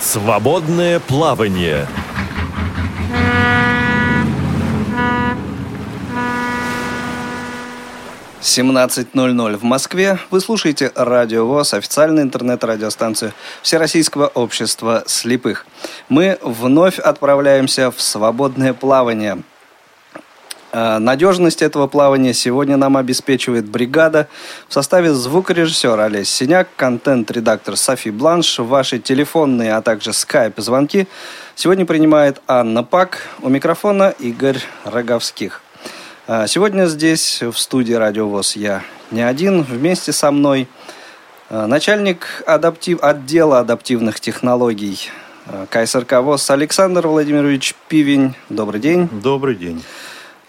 Свободное плавание. Семнадцать ноль ноль в Москве. Вы слушаете Радио ВОЗ, официальную интернет-радиостанцию Всероссийского общества слепых. Мы вновь отправляемся в свободное плавание. Э, Надежность этого плавания сегодня нам обеспечивает бригада в составе звукорежиссера Олесь Синяк, контент-редактор Софи Бланш, ваши телефонные, а также скайп-звонки. Сегодня принимает Анна Пак, у микрофона Игорь Роговских. Э, Сегодня здесь, в студии Радио ВОЗ, я не один, вместе со мной э, начальник адаптив... отдела адаптивных технологий КСРК ВОЗ Александр Владимирович Пивень. Добрый день. Добрый день.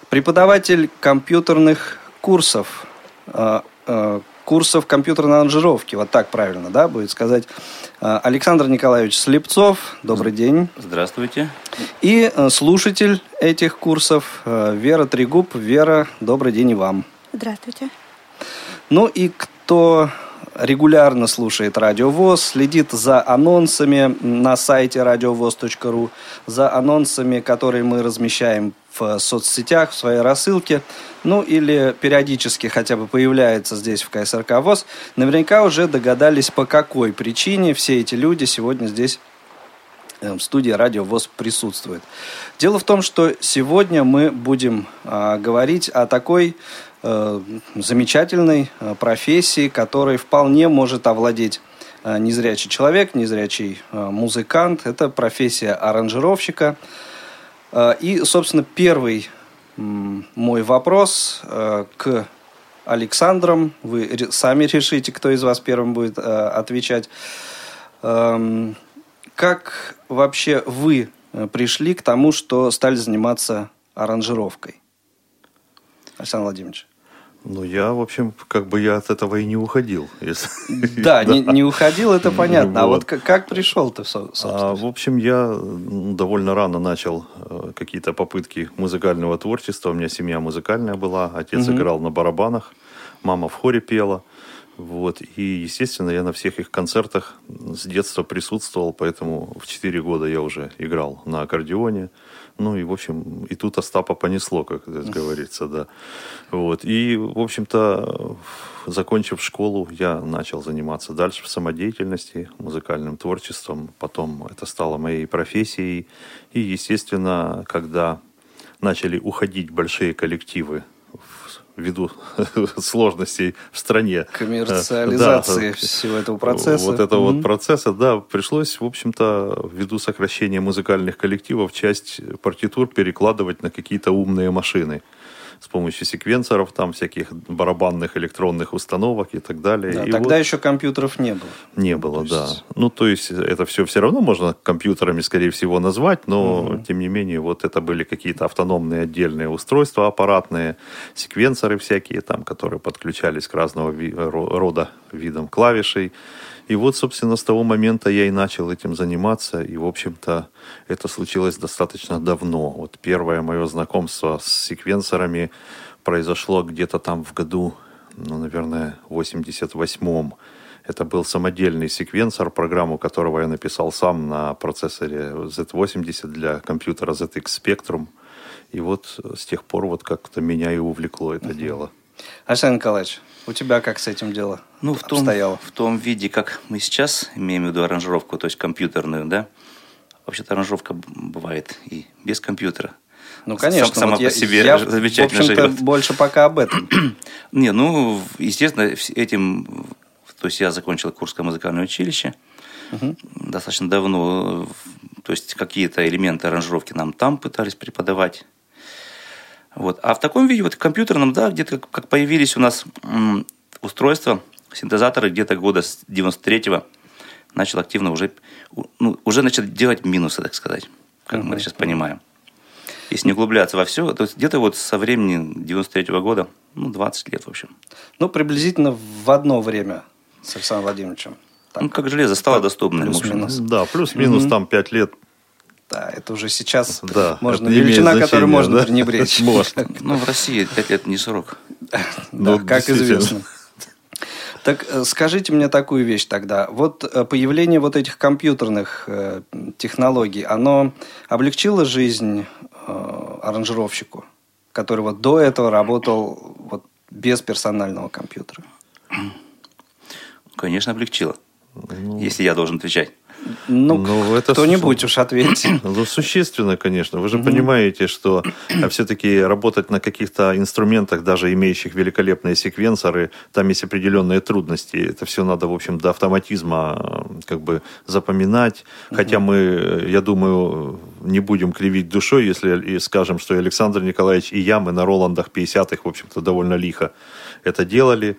Преподаватель компьютерных курсов, э, э, курсов компьютерной аранжировки, вот так правильно, да, будет сказать, э, Александр Николаевич Слепцов. Добрый день. Здравствуйте. И э, слушатель этих курсов э, Вера Трегуб. Вера, добрый день и вам. Здравствуйте. Ну и кто регулярно слушает Радио ВОЗ, следит за анонсами на сайте радиовоз.ру, за анонсами, которые мы размещаем в соцсетях, в своей рассылке, ну или периодически хотя бы появляется здесь в КСРК ВОЗ, наверняка уже догадались, по какой причине все эти люди сегодня здесь э, в студии Радио ВОЗ присутствует. Дело в том, что сегодня мы будем а, говорить о такой замечательной э, профессии, которой вполне может овладеть э, незрячий человек, незрячий э, музыкант. Это профессия аранжировщика. Э, И, собственно, первый мой вопрос э, к Александрам. Вы сами решите, кто из вас первым будет э, отвечать. Эм, Как вообще вы э, пришли к тому, что стали заниматься аранжировкой? Александр Владимирович. Ну, я, в общем, как бы я от этого и не уходил. если- Да, Не, не уходил, это понятно. А Вот. вот как, как пришел-то, А, собственно? в общем, я довольно рано начал э, какие-то попытки музыкального творчества. У меня семья музыкальная была. Отец Мгм. играл на барабанах, мама в хоре пела. Вот. И, естественно, я на всех их концертах с детства присутствовал, поэтому в 4 года я уже играл на аккордеоне. Ну и, в общем, и тут Остапа понесло, как говорится, да. Вот. И, в общем-то, закончив школу, я начал заниматься дальше в самодеятельности, музыкальным творчеством. Потом это стало моей профессией. И, естественно, когда начали уходить большие коллективы ввиду сложностей в стране. Коммерциализации Да, всего этого процесса. Вот этого Мгм. вот процесса, да, пришлось, в общем-то, ввиду сокращения музыкальных коллективов, часть партитур перекладывать на какие-то умные машины с помощью секвенсоров, там всяких барабанных электронных установок и так далее. Да, И тогда вот еще компьютеров не было. не было, то есть- да. Ну, то есть это все все равно можно компьютерами, скорее всего, назвать, но, тем не менее, вот это были какие-то автономные отдельные устройства аппаратные, секвенсоры всякие там, которые подключались к разного ви- ро- рода видам клавишей. И вот, собственно, с того момента я и начал этим заниматься, и, в общем-то, это случилось достаточно давно. Вот первое мое знакомство с секвенсорами произошло где-то там в году, ну, наверное, в 88-м. Это был самодельный секвенсор, программу которого я написал сам на процессоре Z80 для компьютера ZX Spectrum. И вот с тех пор вот как-то меня и увлекло это дело. Александр Николаевич, у тебя как с этим дело Ну, в том, обстояло? в том виде, как мы сейчас имеем в виду аранжировку, то есть компьютерную, да, вообще-то аранжировка бывает и без компьютера. Ну, Сам- конечно. сама вот по я, себе я, замечательно в общем-то, живет. больше пока об этом. Не, ну, естественно, этим, то есть я закончил Курское музыкальное училище достаточно давно, то есть какие-то элементы аранжировки нам там пытались преподавать. Вот. А в таком виде, вот в компьютерном, да, где-то как появились у нас м, устройства, синтезаторы где-то года с 93-го, начал активно уже, ну, уже начал делать минусы, так сказать, как мы Мгм. сейчас понимаем. Если не углубляться во все, то есть где-то вот со времени 93 года, ну, 20 лет, в общем. Ну, приблизительно в одно время с Александром Владимировичем. Так, Ну, как железо стало доступным. в общем. плюс-минус. Да, плюс-минус там 5 лет. Да, это уже сейчас Да, можно имеет величина, которую значение, можно да? пренебречь. Может. Ну, в России 5 лет не срок. Да, Ну, как известно. Так э, скажите мне такую вещь тогда. Вот э, появление вот этих компьютерных э, технологий, оно облегчило жизнь аранжировщику, который вот до этого работал вот без персонального компьютера? Конечно, облегчило. Ну... Если я должен отвечать. Ну, ну это кто-нибудь уж ответьте. Ну, существенно, конечно. Вы же угу. понимаете, что а, все-таки работать на каких-то инструментах, даже имеющих великолепные секвенсоры, там есть определенные трудности. Это все надо, в общем, до автоматизма как бы запоминать. Угу. Хотя мы, я думаю, не будем кривить душой, если скажем, что Александр Николаевич и я, мы на Роландах 50-х, в общем-то, довольно лихо это делали.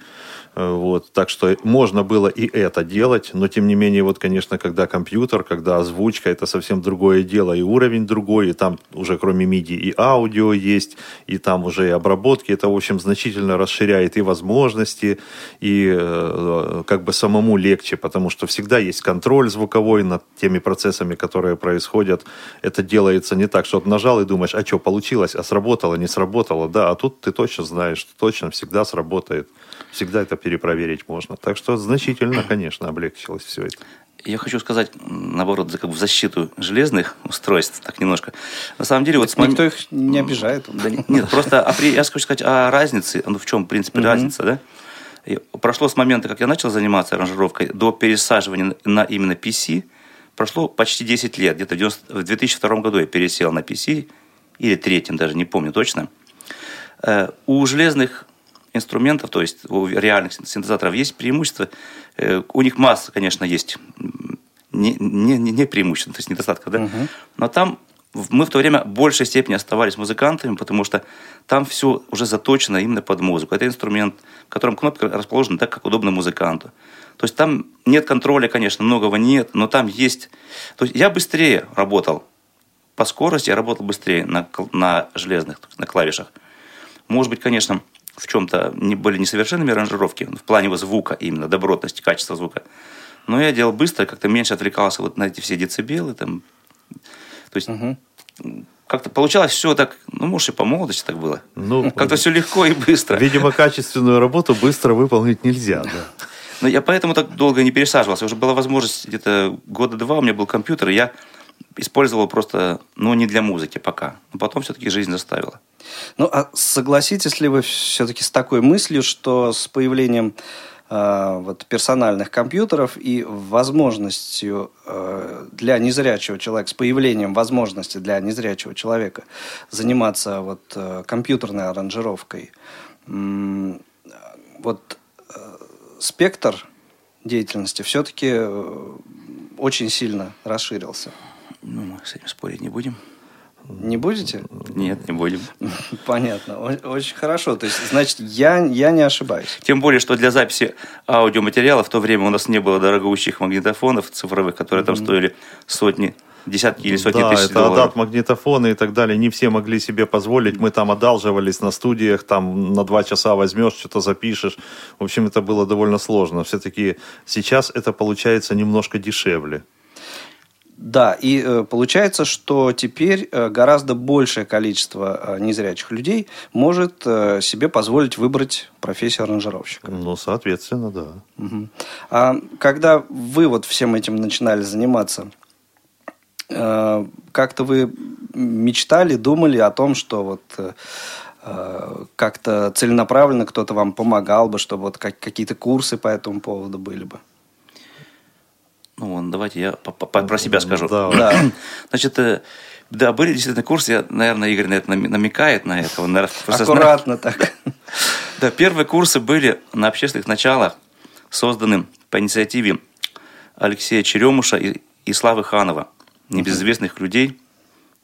Вот, так что можно было и это делать, но тем не менее, вот, конечно, когда компьютер, когда озвучка, это совсем другое дело, и уровень другой, и там уже кроме MIDI и аудио есть, и там уже и обработки, это, в общем, значительно расширяет и возможности, и э, как бы самому легче, потому что всегда есть контроль звуковой над теми процессами, которые происходят. Это делается не так, что ты нажал и думаешь, а что, получилось, а сработало, не сработало, да, а тут ты точно знаешь, что точно всегда сработает всегда это перепроверить можно. Так что значительно, конечно, облегчилось все это. Я хочу сказать, наоборот, за, как бы, в защиту железных устройств, так немножко. На самом деле, вот... Никто их не обижает. Да, нет, просто я хочу сказать о разнице, ну, в чем, в принципе, разница, да? И прошло с момента, как я начал заниматься аранжировкой, до пересаживания на именно PC, прошло почти 10 лет. Где-то в 2002 году я пересел на PC, или третьем даже, не помню точно. Э, у железных инструментов, то есть у реальных синтезаторов есть преимущества. Э, у них масса, конечно, есть не, не, не преимуществ, то есть недостатков, да? Угу. Но там мы в то время в большей степени оставались музыкантами, потому что там все уже заточено именно под музыку. Это инструмент, в котором кнопка расположена так, как удобно музыканту. То есть там нет контроля, конечно, многого нет, но там есть... То есть я быстрее работал по скорости, я работал быстрее на, на железных, на клавишах. Может быть, конечно, в чем-то не, были несовершенными аранжировки, в плане его звука именно, добротности, качества звука. Но я делал быстро, как-то меньше отвлекался вот на эти все децибелы. Там. То есть угу. как-то получалось все так, ну, может, и по молодости так было. Ну, как-то все легко и быстро. Видимо, качественную работу быстро выполнить нельзя, да. Но я поэтому так долго не пересаживался. Уже была возможность где-то года два, у меня был компьютер, и я использовал просто, ну, не для музыки пока. Но потом все-таки жизнь заставила. Ну, а согласитесь ли вы все-таки с такой мыслью, что с появлением э, вот, персональных компьютеров и возможностью э, для незрячего человека, с появлением возможности для незрячего человека заниматься вот, э, компьютерной аранжировкой, э, вот э, спектр деятельности все-таки э, очень сильно расширился? Ну, мы с этим спорить не будем. Не будете? Нет, не будем. Понятно. Очень хорошо. То есть, значит, я, я не ошибаюсь. Тем более, что для записи аудиоматериала в то время у нас не было дорогоущих магнитофонов цифровых, которые там стоили сотни десятки или сотни да, тысяч это долларов. адат, магнитофоны и так далее. Не все могли себе позволить. Мы там одалживались на студиях, там на два часа возьмешь, что-то запишешь. В общем, это было довольно сложно. Все-таки сейчас это получается немножко дешевле. Да, и э, получается, что теперь э, гораздо большее количество э, незрячих людей может себе позволить выбрать профессию аранжировщика. Ну, соответственно, да. Угу. А когда вы вот всем этим начинали заниматься, как-то вы мечтали, думали о том, что вот как-то целенаправленно кто-то вам помогал бы, чтобы вот как, какие-то курсы по этому поводу были бы? Ну, давайте я про себя скажу. Да. да. Значит, э, да, были действительно курсы, я, наверное, Игорь на это намекает на это. Он, наверное, Аккуратно знает. так. Да, первые курсы были на общественных началах, созданы по инициативе Алексея Черемуша и, и Славы Ханова, небезызвестных людей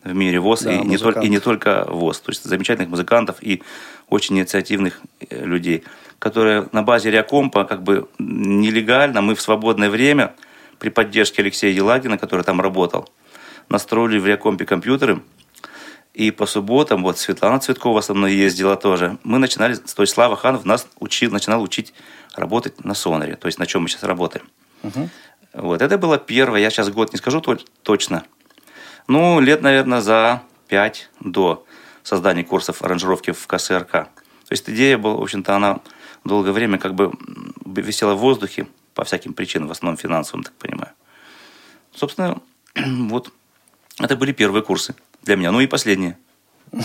в мире ВОЗ, да, и, не только, и не только ВОЗ, то есть замечательных музыкантов и очень инициативных э, людей, которые на базе Реакомпа как бы нелегально, мы в свободное время – при поддержке Алексея Елагина, который там работал, настроили в Реакомпе компьютеры, и по субботам, вот Светлана Цветкова со мной ездила тоже, мы начинали, то есть Слава Ханов нас учил, начинал учить работать на сонаре, то есть на чем мы сейчас работаем. Угу. Вот, это было первое, я сейчас год не скажу точно, ну, лет, наверное, за пять до создания курсов аранжировки в КСРК. То есть идея была, в общем-то, она долгое время как бы висела в воздухе по всяким причинам, в основном финансовым, так понимаю. Собственно, вот это были первые курсы для меня, ну и последние.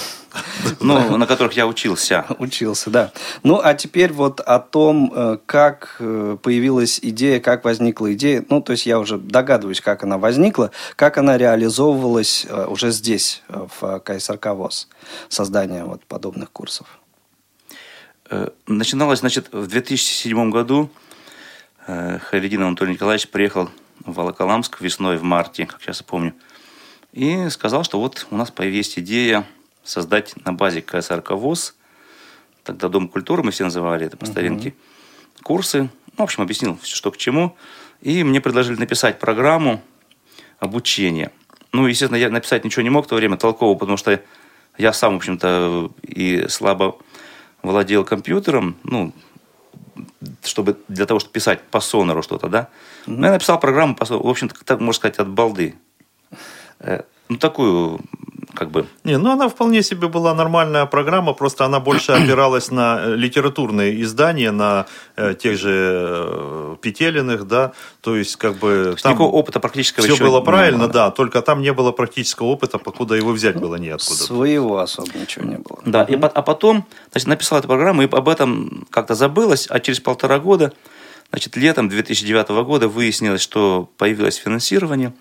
Ну, на которых я учился. Учился, да. Ну, а теперь вот о том, э, как э, появилась идея, как возникла идея. Ну, то есть я уже догадываюсь, как она возникла, как она реализовывалась э, уже здесь, в КСРК ВОЗ, создание вот подобных курсов. Начиналось, значит, в 2007 году Харидин Анатолий Николаевич приехал в Волоколамск весной, в марте, как сейчас помню, и сказал, что вот у нас появилась идея создать на базе КСРК ВОЗ, тогда Дом культуры мы все называли это по старинке, угу. курсы. Ну, в общем, объяснил, что к чему. И мне предложили написать программу обучения. Ну, естественно, я написать ничего не мог в то время толково, потому что я сам, в общем-то, и слабо владел компьютером, ну, чтобы для того, чтобы писать по сонору что-то, да. Mm-hmm. Ну, я написал программу, в общем-то, так можно сказать, от балды. Э, ну, такую как бы... Не, ну она вполне себе была нормальная программа, просто она больше опиралась на э, литературные издания, на э, тех же э, Петелиных, да, то есть как бы... То там никакого опыта практического Все было правильно, было, да. да, только там не было практического опыта, покуда его взять было неоткуда. Своего особо ничего не было. Да, и, а потом, значит, написал эту программу, и об этом как-то забылось, а через полтора года, значит, летом 2009 года выяснилось, что появилось финансирование,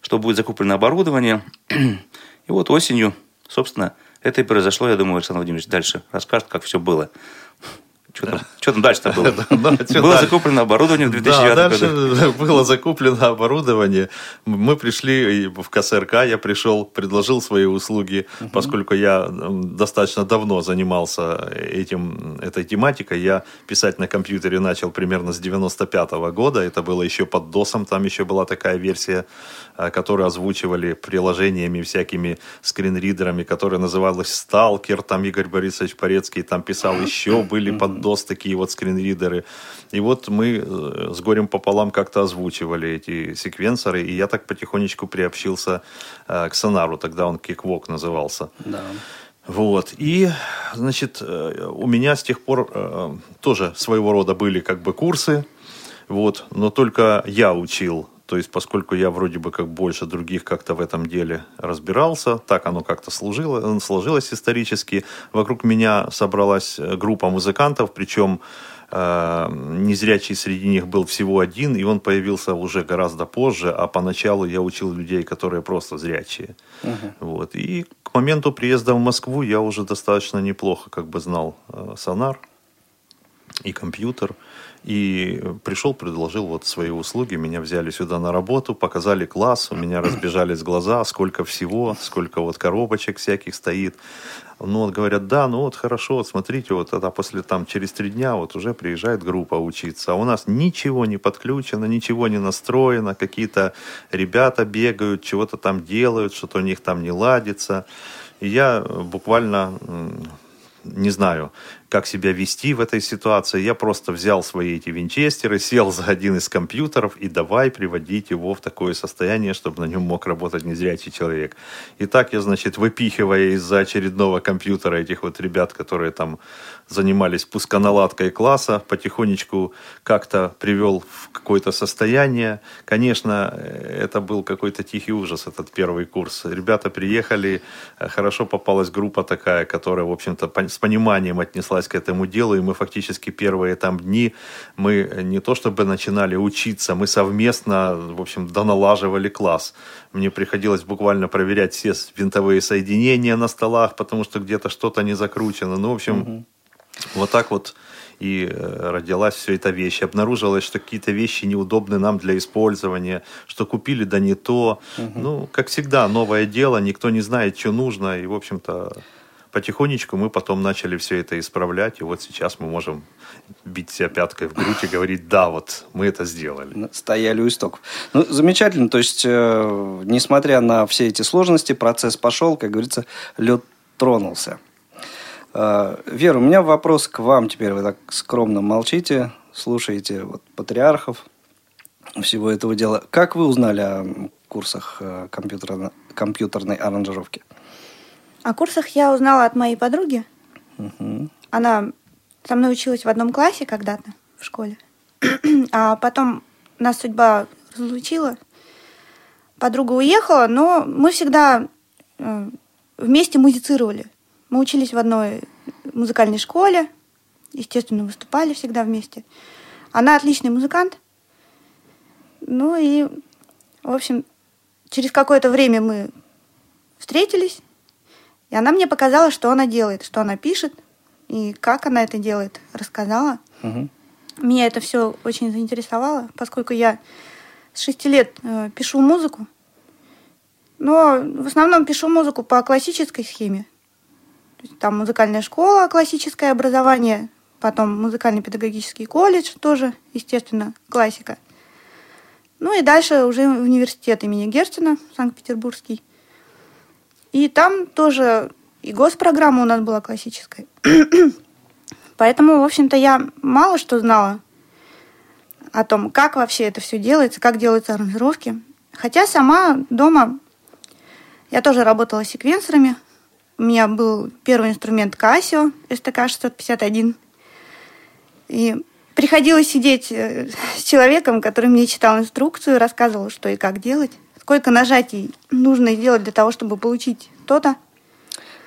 что будет закуплено оборудование, и вот осенью, собственно, это и произошло. Я думаю, Александр Владимирович дальше расскажет, как все было. Что там, что там дальше-то было? Было закуплено оборудование в 2009 да, дальше было закуплено оборудование. Мы пришли в КСРК, я пришел, предложил свои услуги, поскольку я достаточно давно занимался этим, этой тематикой. Я писать на компьютере начал примерно с 95 -го года. Это было еще под DOS, там еще была такая версия, э, которую озвучивали приложениями всякими скринридерами, которая называлась «Сталкер». Там Игорь Борисович Порецкий там писал еще, были под DOS такие вот скринридеры. И вот мы э, с горем пополам как-то озвучивали эти секвенсоры, и я так потихонечку приобщился э, к сонару, тогда он Kickwalk назывался. Да. Вот. И, значит, э, у меня с тех пор тоже своего рода были как бы курсы, вот, но только я учил то есть, поскольку я вроде бы как больше других как-то в этом деле разбирался, так оно как-то служило, сложилось исторически. Вокруг меня собралась э, группа музыкантов, причем э, незрячий среди них был всего один, и он появился уже гораздо позже, а поначалу я учил людей, которые просто зрячие. Uh-huh. Вот. И к моменту приезда в Москву я уже достаточно неплохо как бы знал э, сонар и компьютер. И пришел, предложил вот свои услуги, меня взяли сюда на работу, показали класс, у меня разбежались глаза, сколько всего, сколько вот коробочек всяких стоит. Ну, вот говорят, да, ну вот хорошо, вот смотрите, вот тогда после там через три дня вот уже приезжает группа учиться, а у нас ничего не подключено, ничего не настроено, какие-то ребята бегают, чего-то там делают, что-то у них там не ладится. И я буквально не знаю, как себя вести в этой ситуации. Я просто взял свои эти винчестеры, сел за один из компьютеров и давай приводить его в такое состояние, чтобы на нем мог работать незрячий человек. И так я, значит, выпихивая из-за очередного компьютера этих вот ребят, которые там занимались пусконаладкой класса, потихонечку как-то привел в какое-то состояние. Конечно, это был какой-то тихий ужас, этот первый курс. Ребята приехали, хорошо попалась группа такая, которая, в общем-то, с пониманием отнеслась к этому делу, и мы фактически первые там дни, мы не то чтобы начинали учиться, мы совместно, в общем, доналаживали класс. Мне приходилось буквально проверять все винтовые соединения на столах, потому что где-то что-то не закручено. Ну, в общем, угу вот так вот и э, родилась все эта вещь. Обнаружилось, что какие-то вещи неудобны нам для использования, что купили да не то. Угу. Ну, как всегда, новое дело, никто не знает, что нужно. И, в общем-то, потихонечку мы потом начали все это исправлять. И вот сейчас мы можем бить себя пяткой в грудь и говорить, да, вот мы это сделали. Стояли у истоков. Ну, замечательно. То есть, э, несмотря на все эти сложности, процесс пошел, как говорится, лед тронулся. А, Вера, у меня вопрос к вам теперь. Вы так скромно молчите, слушаете вот, патриархов всего этого дела. Как вы узнали о курсах э, компьютерной, компьютерной аранжировки? О курсах я узнала от моей подруги. Угу. Она со мной училась в одном классе когда-то в школе. а потом нас судьба разлучила. Подруга уехала, но мы всегда э, вместе музицировали. Мы учились в одной музыкальной школе, естественно, выступали всегда вместе. Она отличный музыкант. Ну и, в общем, через какое-то время мы встретились, и она мне показала, что она делает, что она пишет, и как она это делает, рассказала. Угу. Меня это все очень заинтересовало, поскольку я с шести лет э, пишу музыку, но в основном пишу музыку по классической схеме. Там музыкальная школа, классическое образование, потом музыкальный педагогический колледж, тоже, естественно, классика. Ну и дальше уже университет имени Герцена, Санкт-Петербургский. И там тоже и госпрограмма у нас была классическая. Поэтому, в общем-то, я мало что знала о том, как вообще это все делается, как делаются аранжировки. Хотя сама дома я тоже работала секвенсорами. У меня был первый инструмент Casio STK-651. И приходилось сидеть э, с человеком, который мне читал инструкцию, рассказывал, что и как делать, сколько нажатий нужно сделать для того, чтобы получить то-то.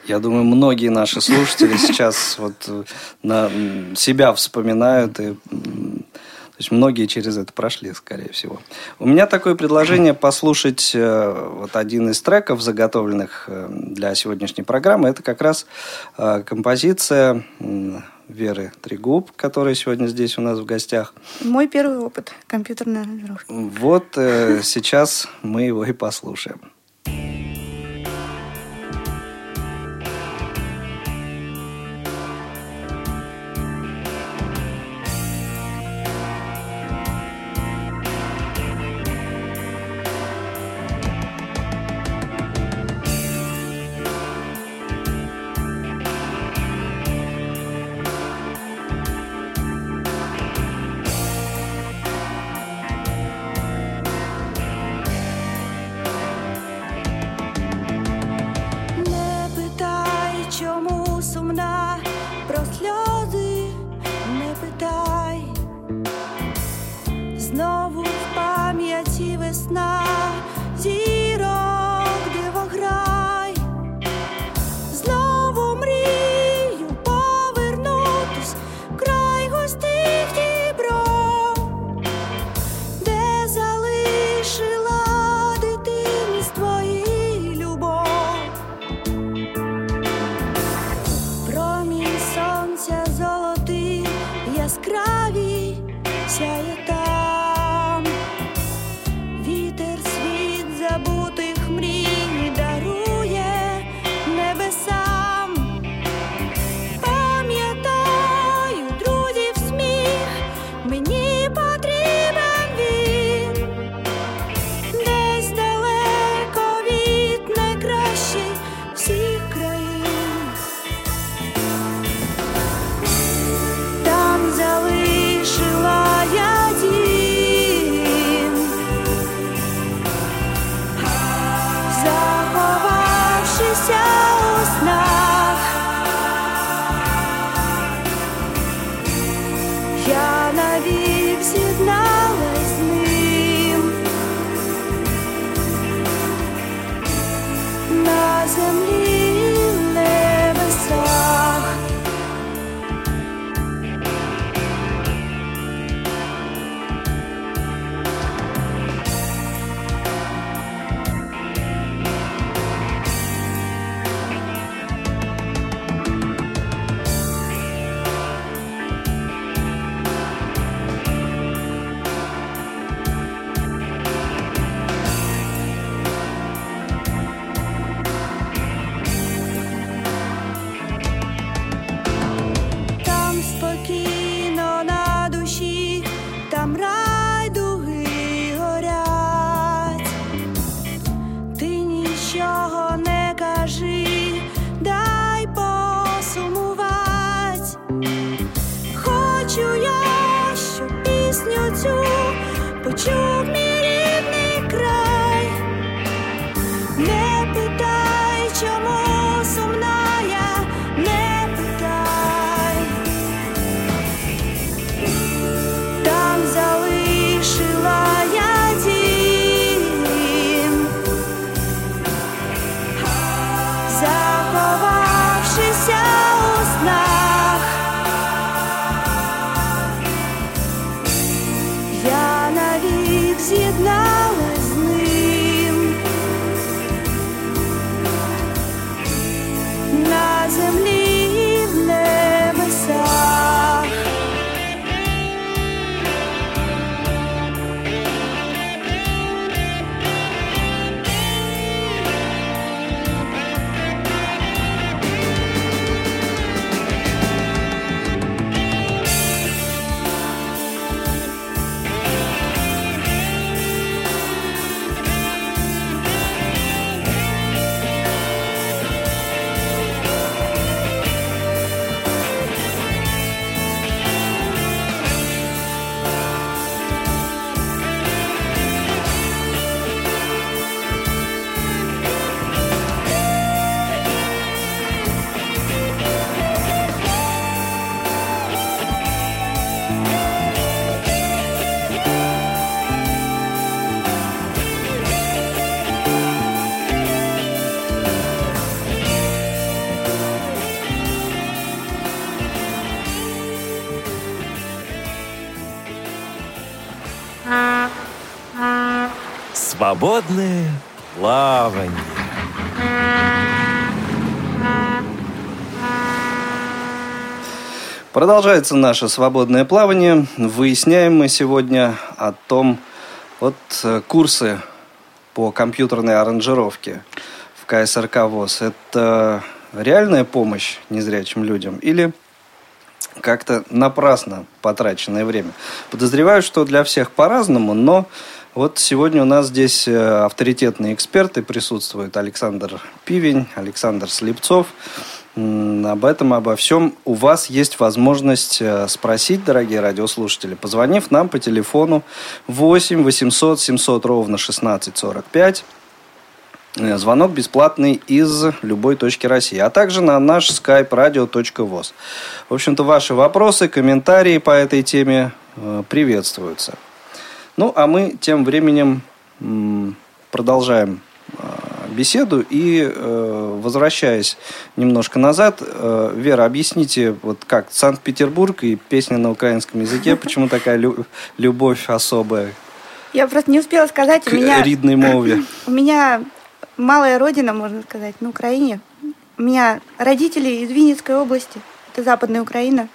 Я думаю, многие наши слушатели сейчас вот э, на себя вспоминают и то есть многие через это прошли, скорее всего. У меня такое предложение послушать э, вот один из треков, заготовленных для сегодняшней программы. Это как раз композиция Веры Трегуб, которая сегодня здесь у нас в гостях. Мой первый опыт компьютерной аранжировки. Вот э, сейчас мы его и послушаем. Свободное плавание. Продолжается наше свободное плавание. Выясняем мы сегодня о том, вот э, курсы по компьютерной аранжировке в КСРК ВОЗ. Это реальная помощь незрячим людям или как-то напрасно потраченное время? Подозреваю, что для всех по-разному, но вот сегодня у нас здесь э, авторитетные эксперты присутствуют. Александр Пивень, Александр Слепцов. Об этом, обо всем у вас есть возможность э, спросить, дорогие радиослушатели, позвонив нам по телефону 8 800 700 ровно 1645. Э, звонок бесплатный из любой точки России, а также на наш skype radio.voz. В общем-то, ваши вопросы, комментарии по этой теме приветствуются. Ну, а мы тем временем продолжаем а, беседу и э, возвращаясь немножко назад, э, Вера, объясните, вот как Санкт-Петербург и песня на украинском языке, почему такая любовь особая? Я просто не успела сказать, у меня... Ридной мове. У меня малая родина, можно сказать, на Украине. У меня родители из Винницкой области, это Западная Украина.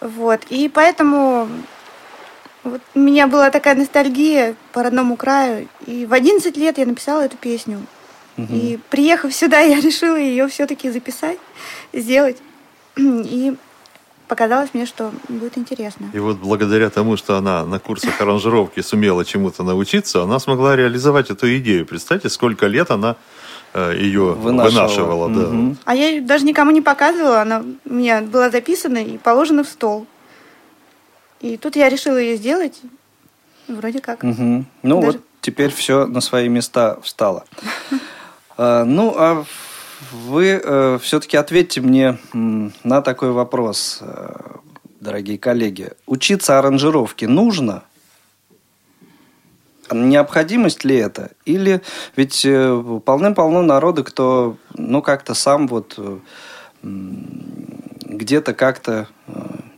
Вот, и поэтому вот у меня была такая ностальгия по родному краю. И в 11 лет я написала эту песню. Угу. И приехав сюда, я решила ее все-таки записать, сделать. И показалось мне, что будет интересно. И вот благодаря тому, что она на курсах аранжировки сумела чему-то научиться, она смогла реализовать эту идею. Представьте, сколько лет она э, ее вынашивала. вынашивала да. угу. А я даже никому не показывала, она у меня была записана и положена в стол. И тут я решила ее сделать. Вроде как. Угу. Ну Даже... вот теперь все на свои места встало. А, ну, а вы э, все-таки ответьте мне на такой вопрос, э, дорогие коллеги. Учиться аранжировке нужно? Необходимость ли это? Или ведь э, полным-полно народа, кто, ну, как-то сам вот где-то как-то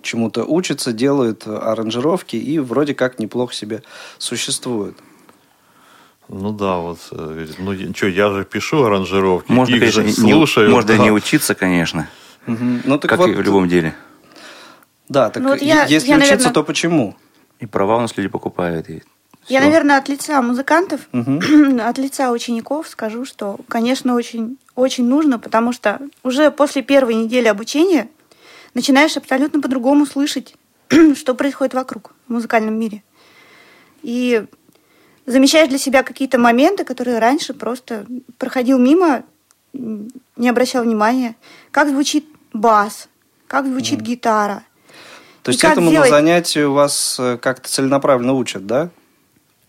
чему-то учатся, делают аранжировки и вроде как неплохо себе существуют. Ну да, вот, э, ну что, я же пишу аранжировки, можно, их конечно, же слушаю. можно да. не учиться, конечно, угу. ну, так как вот, и в любом деле. Да, так ну, вот я, если я, учиться, наверное... то почему? И права у нас люди покупают. И я, наверное, от лица музыкантов, угу. от лица учеников скажу, что, конечно, очень, очень нужно, потому что уже после первой недели обучения начинаешь абсолютно по-другому слышать, что происходит вокруг в музыкальном мире. И замечаешь для себя какие-то моменты, которые раньше просто проходил мимо, не обращал внимания. Как звучит бас, как звучит mm. гитара. То есть этому сделать... на занятии у вас э, как-то целенаправленно учат, да?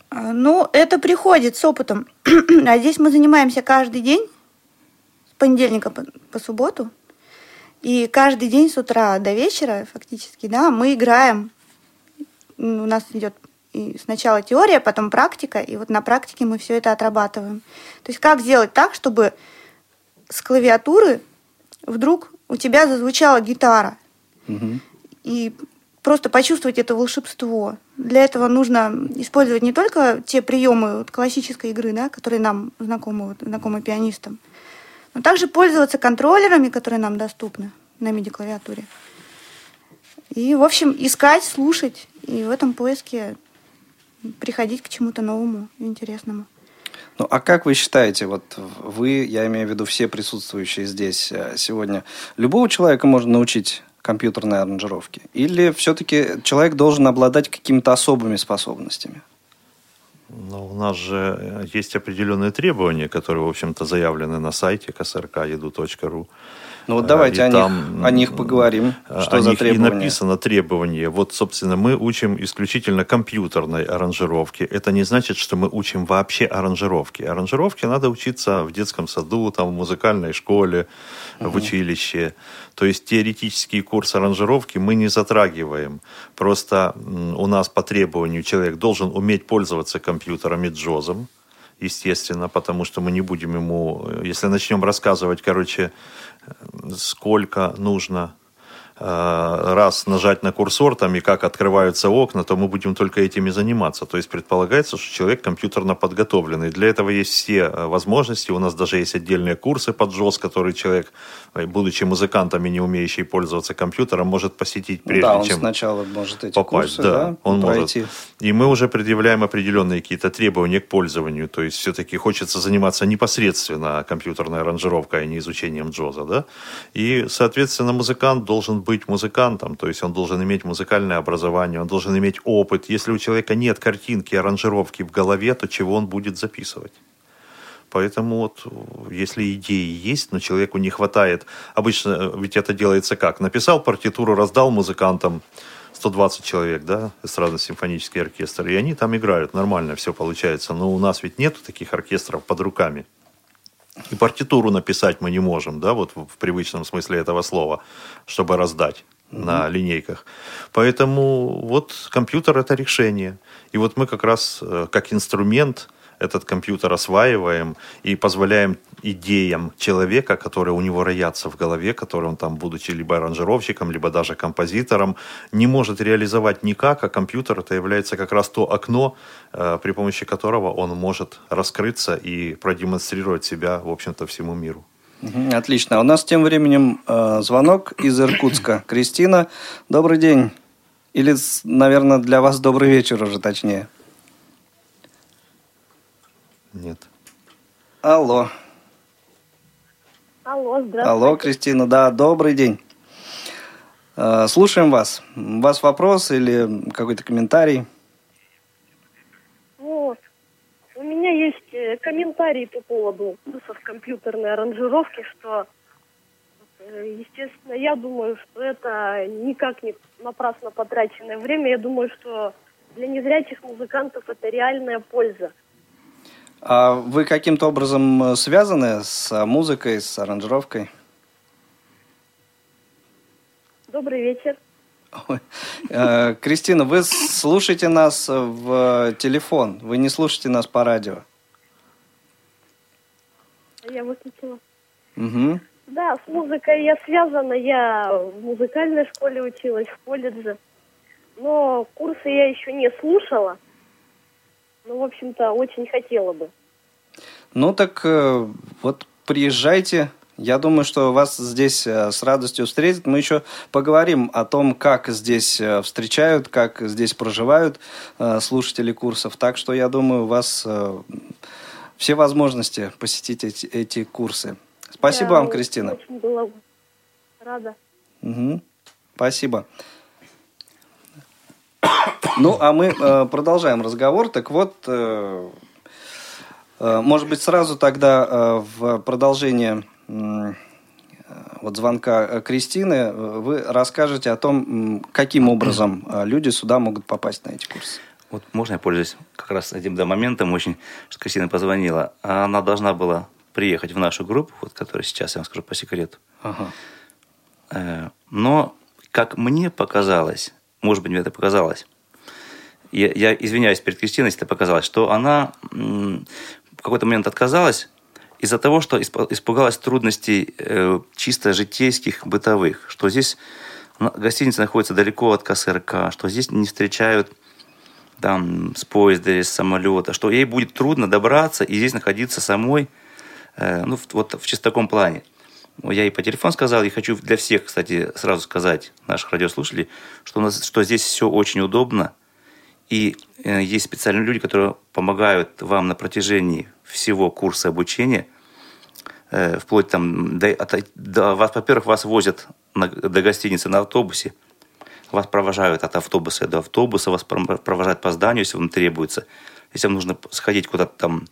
А, ну, это приходит с опытом. а здесь мы занимаемся каждый день, с понедельника по, по субботу. И каждый день с утра до вечера, фактически, да, мы играем. У нас идет сначала теория, потом практика, и вот на практике мы все это отрабатываем. То есть как сделать так, чтобы с клавиатуры вдруг у тебя зазвучала гитара. Угу. И просто почувствовать это волшебство. Для этого нужно использовать не только те приемы вот, классической игры, да, которые нам знакомы, вот, знакомы пианистам, но также пользоваться контроллерами, которые нам доступны на MIDI-клавиатуре. И, в общем, искать, слушать, и в этом поиске приходить к чему-то новому, интересному. Ну, а как вы считаете, вот вы, я имею в виду все присутствующие здесь э, сегодня, любого человека можно научить компьютерной аранжировке? Или все-таки человек должен обладать какими-то особыми способностями? Ну, у нас же э, есть определенные требования, которые, в общем-то, заявлены на сайте ksrk.edu.ru. Ну вот давайте о, там, них, о них поговорим. Что о за них требования? и написано требование. Вот, собственно, мы учим исключительно компьютерной аранжировке. Это не значит, что мы учим вообще аранжировки. Аранжировке надо учиться в детском саду, там, в музыкальной школе, угу. в училище. То есть теоретический курс аранжировки мы не затрагиваем. Просто у нас по требованию человек должен уметь пользоваться компьютером и джозом естественно, потому что мы не будем ему, если начнем рассказывать, короче, сколько нужно э, раз нажать на курсор там и как открываются окна, то мы будем только этими заниматься. То есть предполагается, что человек компьютерно подготовленный. Для этого есть все э, возможности. У нас даже есть отдельные курсы под ЖОС, которые человек, э, будучи музыкантом и не умеющий пользоваться компьютером, может посетить прежде да, он чем сначала может эти попасть. курсы, да, да, он пройти. может. И мы уже предъявляем определенные какие-то требования к пользованию. То есть все-таки хочется заниматься непосредственно компьютерной аранжировкой, а не изучением джоза. Да? И, соответственно, музыкант должен быть музыкантом, то есть он должен иметь музыкальное образование, он должен иметь опыт. Если у человека нет картинки, аранжировки в голове, то чего он будет записывать? Поэтому вот, если идеи есть, но человеку не хватает, обычно э, ведь это делается как? Написал партитуру, раздал музыкантам, 120 человек, да, эстрадно-симфонический оркестр, и они там играют, нормально все получается. Но у нас ведь нет таких оркестров под руками. И партитуру написать мы не можем, да, вот в, привычном смысле этого слова, чтобы раздать mm-hmm. на линейках. Поэтому вот компьютер это решение. И вот мы как раз э, как инструмент этот компьютер осваиваем и позволяем идеям человека, которые у него роятся в голове, который он там, будучи либо аранжировщиком, либо даже композитором, не может реализовать никак, а компьютер это является как раз то окно, э, при помощи которого он может раскрыться и продемонстрировать себя, в общем-то, всему миру. Отлично. У нас тем временем э, звонок из Иркутска. Кристина, добрый день. Или, наверное, для вас добрый вечер уже точнее. Нет. Алло. Алло, здравствуйте. Алло, Кристина, да, добрый день. Э, слушаем вас. У вас вопрос или какой-то комментарий? Вот. У меня есть э, комментарий по поводу курсов компьютерной аранжировки, что, э, естественно, я думаю, что это никак не напрасно потраченное время. Я думаю, что для незрячих музыкантов это реальная польза. А вы каким-то образом э, связаны с музыкой, с аранжировкой? Добрый вечер. Э, Кристина, вы слушаете нас в телефон, вы не слушаете нас по радио. Я выключила. Угу. Да, с музыкой я связана. Я в музыкальной школе училась, в колледже. Но курсы я еще не слушала. Ну, в общем-то, очень хотела бы. Ну, так э, вот приезжайте. Я думаю, что вас здесь э, с радостью встретят. Мы еще поговорим о том, как здесь э, встречают, как здесь проживают слушатели курсов. Так что я думаю, у вас все возможности посетить эти, эти курсы. Спасибо я вам, Кристина. Очень была рада. Угу. Спасибо. Ну, а мы э, продолжаем разговор. Так вот, э, э, может быть, сразу тогда э, в продолжение э, вот звонка Кристины вы расскажете о том, каким образом э, люди сюда могут попасть на эти курсы. Вот можно я пользуюсь как раз этим да, моментом очень, что Кристина позвонила. Она должна была приехать в нашу группу, вот, которая сейчас, я вам скажу по секрету. Ага. Э, но, как мне показалось, может быть, мне это показалось, я, я извиняюсь перед Кристиной, если это показалось, что она в какой-то момент отказалась из-за того, что испугалась трудностей э, чисто житейских, бытовых, что здесь гостиница находится далеко от КСРК, что здесь не встречают там с поезда или с самолета, что ей будет трудно добраться и здесь находиться самой, э, ну, вот в чисто плане. Я и по телефону сказал, и хочу для всех, кстати, сразу сказать, наших радиослушателей, что, у нас, что здесь все очень удобно, и э, есть специальные люди, которые помогают вам на протяжении всего курса обучения, э, вплоть там, до, до вас, во-первых, вас возят на, до гостиницы на автобусе, вас провожают от автобуса до автобуса, вас провожают по зданию, если вам требуется. Если вам нужно сходить куда-то там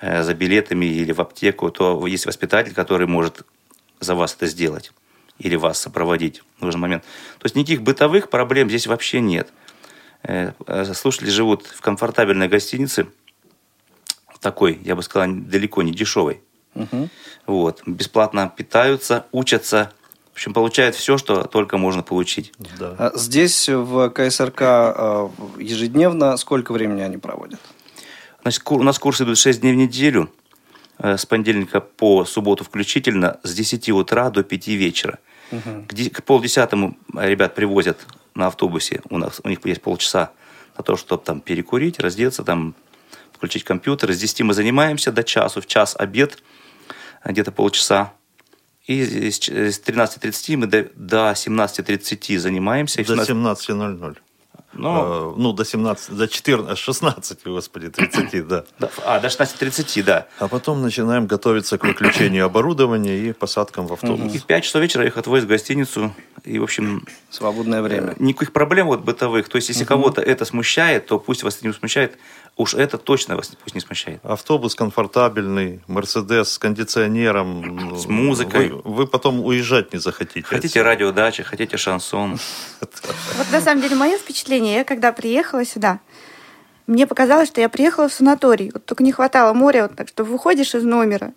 э, за билетами или в аптеку, то есть воспитатель, который может за вас это сделать или вас сопроводить в нужный момент. То есть никаких бытовых проблем здесь вообще нет. Э, э, слушатели живут в комфортабельной гостинице, такой, я бы сказал, далеко не дешевой. Угу. Вот. Бесплатно питаются, учатся, в общем, получают все, что только можно получить. Да. А здесь в КСРК э, ежедневно сколько времени они проводят? Значит, у нас курсы идут 6 дней в неделю, с понедельника по субботу включительно, с 10 утра до 5 вечера. К, ди- к полдесятому ребят привозят на автобусе. У, нас, у них есть полчаса на то, чтобы там перекурить, раздеться, там включить компьютер. С 10 мы занимаемся до часу. В час обед, а, где-то полчаса. И с ч- с 13.30 мы до, до 17.30 занимаемся. До 17 17.00. Ну, Э, ну, до 17, до 14, 16, господи, 30, да. а, до 16.30, да. А потом начинаем готовиться к выключению оборудования и посадкам в автобус. И в 5 часов вечера их отвозят в гостиницу. И, в общем, Свободное время. Э, Никаких проблем вот бытовых. То есть, если кого-то это смущает, то пусть вас это не смущает. Уж это точно вас пусть не смущает. Автобус комфортабельный, Мерседес с кондиционером. С музыкой. Вы, вы потом уезжать не захотите. Хотите радиодачи, хотите шансон. Вот на самом деле мое впечатление, я когда приехала сюда, мне показалось, что я приехала в санаторий. Вот только не хватало моря, вот так что выходишь из номера,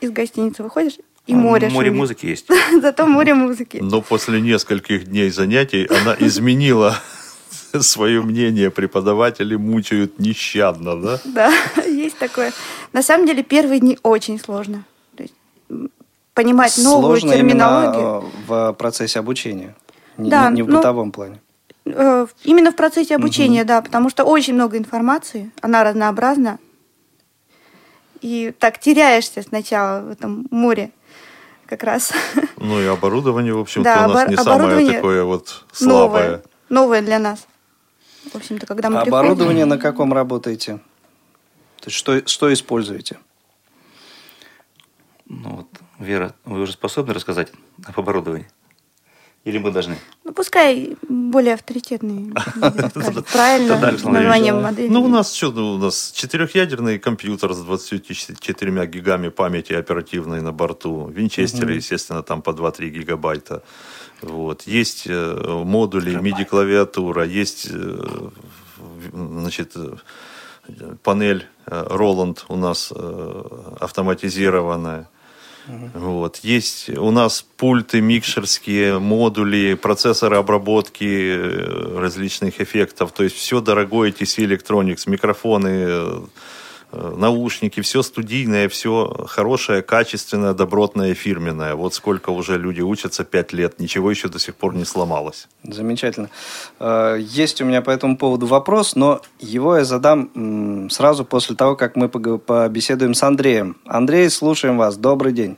из гостиницы выходишь, и море. Море шумит. музыки есть. Зато море музыки. Но после нескольких дней занятий она изменила свое мнение. Преподаватели мучают нещадно, да? Да, есть такое. На самом деле первые дни очень сложно. Понимать новую терминологию. в процессе обучения. Не, Да, не- не в ну, бытовом плане. Э, Именно в процессе обучения, да, потому что очень много информации, она разнообразна. И так теряешься сначала в этом море как раз. Ну и оборудование, в общем-то, Да, у нас не самое такое вот слабое. Новое. Новое для нас. В общем-то, когда мы А приходим- оборудование на каком работаете? То есть что, что используете? Ну вот, Вера, вы уже способны рассказать об оборудовании? Или мы должны? Ну, пускай более авторитетные. Правильно, Ильич, модели. Ну, у нас что, ну, у нас четырехъядерный компьютер с 24 гигами памяти оперативной на борту. Винчестеры, естественно, там по 2-3 гигабайта. Вот. Есть э, модули, MIDI-клавиатура, есть э, значит, э, панель Roland у нас э, автоматизированная. Вот. Есть у нас пульты микшерские, модули, процессоры обработки э, различных эффектов. То есть все дорогое TC Electronics, микрофоны, э, наушники, все студийное, все хорошее, качественное, добротное, фирменное. Вот сколько уже люди учатся, пять лет, ничего еще до сих пор не сломалось. Замечательно. Э, Есть у меня по этому поводу вопрос, но его я задам сразу после того, как мы побеседуем с Андреем. Андрей, слушаем вас. Добрый день.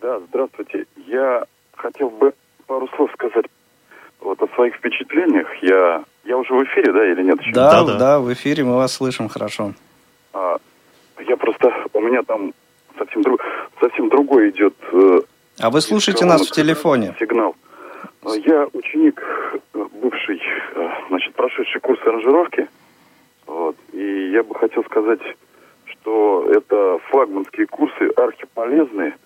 Да, здравствуйте. Я хотел бы пару слов сказать вот о своих впечатлениях. Я, я уже в эфире, да, или нет еще? Да, Да-да. да, в эфире мы вас слышим хорошо. А, я просто, у меня там совсем, друг, совсем другой идет э, А вы слушаете нас в телефоне? Сигнал. А, Я ученик, э, бывший, э, значит, прошедший курс аранжировки. Вот, и я бы хотел сказать, что это флагманские курсы архиполезные.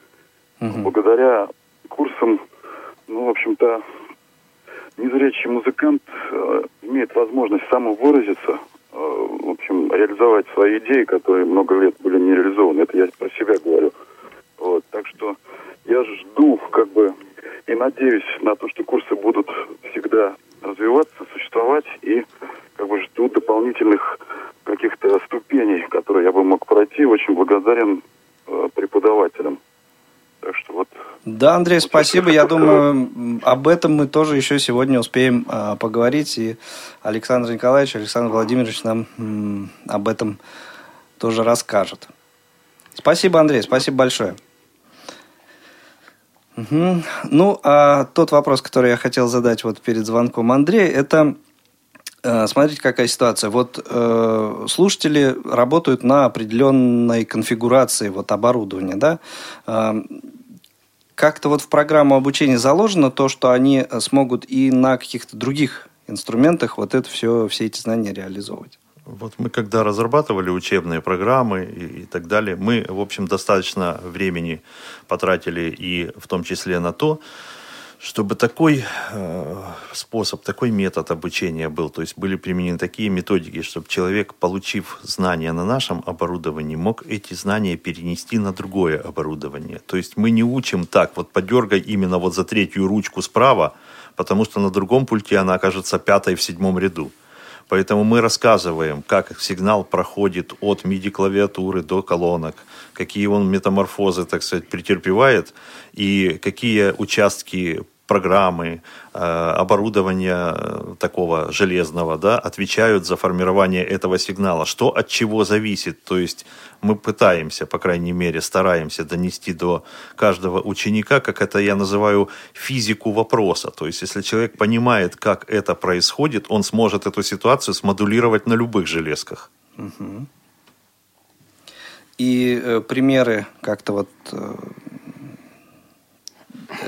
Мгм. Благодаря курсам, ну, в общем-то, незрячий музыкант э, имеет возможность самовыразиться, в общем, реализовать свои идеи, которые много лет были не реализованы. Это я про себя говорю. Вот, так что я жду, как бы, и надеюсь на то, что курсы будут всегда развиваться, существовать, и как бы жду дополнительных каких-то ступеней, которые я бы мог пройти. Очень благодарен э, преподавателям. Так что вот Да, Андрей, Вот спасибо. я думаю, об этом мы тоже еще сегодня успеем а, поговорить. И Александр Николаевич, Александр Владимирович нам м, об этом тоже расскажет. Спасибо, Андрей, спасибо большое. Мгм. Ну, а тот вопрос, который я хотел задать вот перед звонком Андрея, это смотрите, какая ситуация. Вот э, слушатели работают на определенной конфигурации вот оборудования, да. Э, как-то вот в программу обучения заложено то, что они э, смогут и на каких-то других инструментах вот это все, все эти знания реализовывать. Вот мы когда разрабатывали учебные программы и, и так далее, мы, в общем, достаточно времени потратили и в том числе на то, чтобы такой э, способ, такой метод обучения был, то есть были применены такие методики, чтобы человек, получив знания на нашем оборудовании, мог эти знания перенести на другое оборудование. То есть мы не учим так, вот подергай именно вот за третью ручку справа, потому что на другом пульте она окажется пятой в седьмом ряду. Поэтому мы рассказываем, как сигнал проходит от MIDI-клавиатуры до колонок, какие он метаморфозы, так сказать, претерпевает, и какие участки программы, э, оборудования такого железного, да, отвечают за формирование этого сигнала. Что от чего зависит? То есть мы пытаемся, по крайней мере, стараемся донести до каждого ученика, как это я называю, физику вопроса. То есть если человек понимает, как это происходит, он сможет эту ситуацию смодулировать на любых железках. И э, примеры как-то вот э,